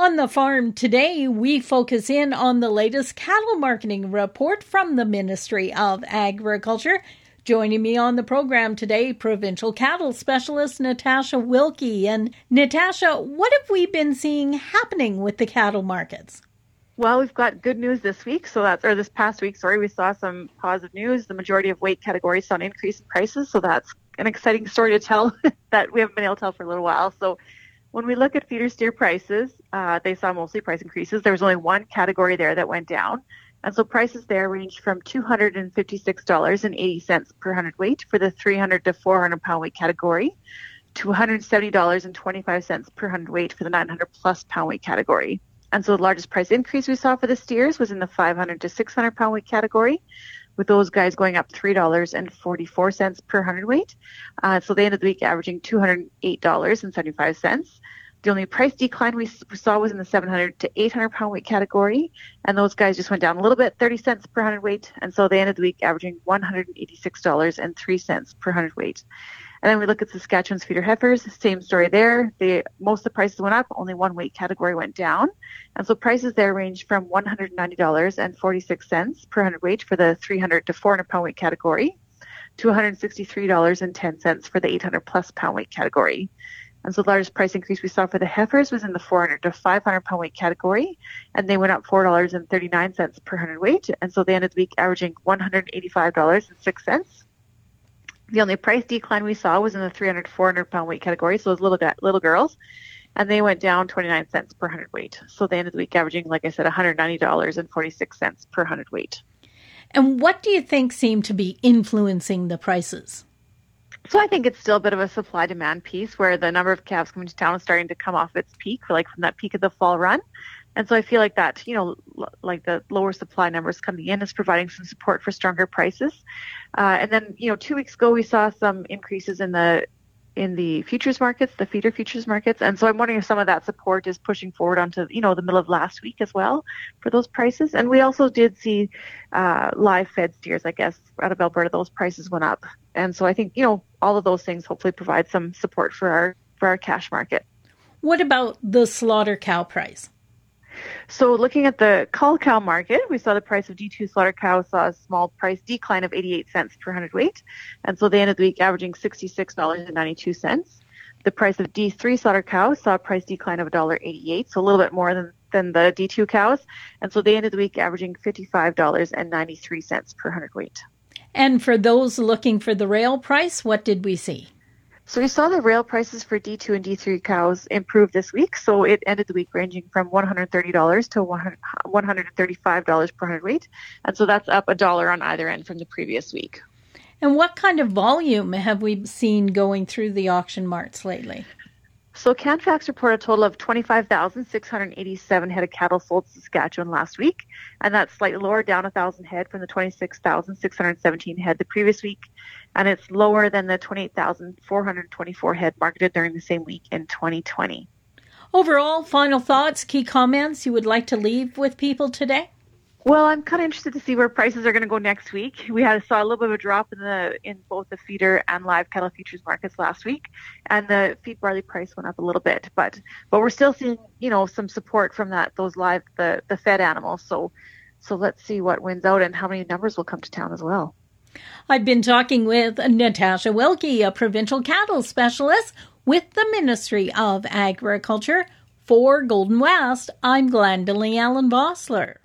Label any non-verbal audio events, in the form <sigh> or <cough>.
On the farm today, we focus in on the latest cattle marketing report from the Ministry of Agriculture. Joining me on the program today, provincial cattle specialist Natasha Wilkie. And Natasha, what have we been seeing happening with the cattle markets? Well, we've got good news this week. So that's, or this past week, sorry, we saw some positive news. The majority of weight categories saw an increase in prices. So that's an exciting story to tell <laughs> that we haven't been able to tell for a little while. So when we look at feeder steer prices, uh, they saw mostly price increases. There was only one category there that went down. And so prices there ranged from $256.80 per hundredweight for the 300 to 400 pound weight category to $170.25 per hundredweight for the 900 plus pound weight category. And so the largest price increase we saw for the steers was in the 500 to 600 pound weight category, with those guys going up $3.44 per hundredweight. Uh, so they ended the week averaging $208.75. The only price decline we saw was in the 700 to 800 pound weight category, and those guys just went down a little bit, 30 cents per hundredweight, and so they ended the week averaging $186.03 per hundredweight. And then we look at Saskatchewan's feeder heifers, same story there. They, most of the prices went up, only one weight category went down. And so prices there range from $190.46 per hundredweight for the 300 to 400 pound weight category to $163.10 for the 800 plus pound weight category. And so the largest price increase we saw for the heifers was in the 400 to 500 pound weight category, and they went up $4.39 per hundredweight. And so they ended the week averaging $185.06 the only price decline we saw was in the 300 400 pound weight category, so those little little girls, and they went down 29 cents per hundred weight. So they ended the week averaging, like I said, $190.46 per hundred weight. And what do you think seemed to be influencing the prices? So I think it's still a bit of a supply demand piece where the number of calves coming to town is starting to come off its peak, like from that peak of the fall run. And so I feel like that, you know, like the lower supply numbers coming in is providing some support for stronger prices. Uh, and then, you know, two weeks ago we saw some increases in the in the futures markets, the feeder futures markets. And so I'm wondering if some of that support is pushing forward onto, you know, the middle of last week as well for those prices. And we also did see uh, live fed steers, I guess, out of Alberta, those prices went up. And so I think, you know, all of those things hopefully provide some support for our for our cash market. What about the slaughter cow price? So looking at the cull cow market, we saw the price of D2 slaughter cow saw a small price decline of 88 cents per hundredweight. And so they ended the week averaging $66.92. The price of D3 slaughter cow saw a price decline of $1.88, so a little bit more than, than the D2 cows. And so they ended the week averaging $55.93 per hundredweight. And for those looking for the rail price, what did we see? So we saw the rail prices for D2 and D3 cows improve this week. So it ended the week ranging from $130 to $135 per hundredweight. And so that's up a dollar on either end from the previous week. And what kind of volume have we seen going through the auction marts lately? So Canfax reported a total of 25,687 head of cattle sold to Saskatchewan last week, and that's slightly lower, down 1,000 head from the 26,617 head the previous week, and it's lower than the 28,424 head marketed during the same week in 2020. Overall, final thoughts, key comments you would like to leave with people today? Well, I'm kind of interested to see where prices are going to go next week. We had saw a little bit of a drop in the in both the feeder and live cattle futures markets last week, and the feed barley price went up a little bit, but but we're still seeing you know some support from that those live the the fed animals. So so let's see what wins out and how many numbers will come to town as well. I've been talking with Natasha Wilkie, a provincial cattle specialist with the Ministry of Agriculture. For Golden West, I'm Glendalee Allen Vossler.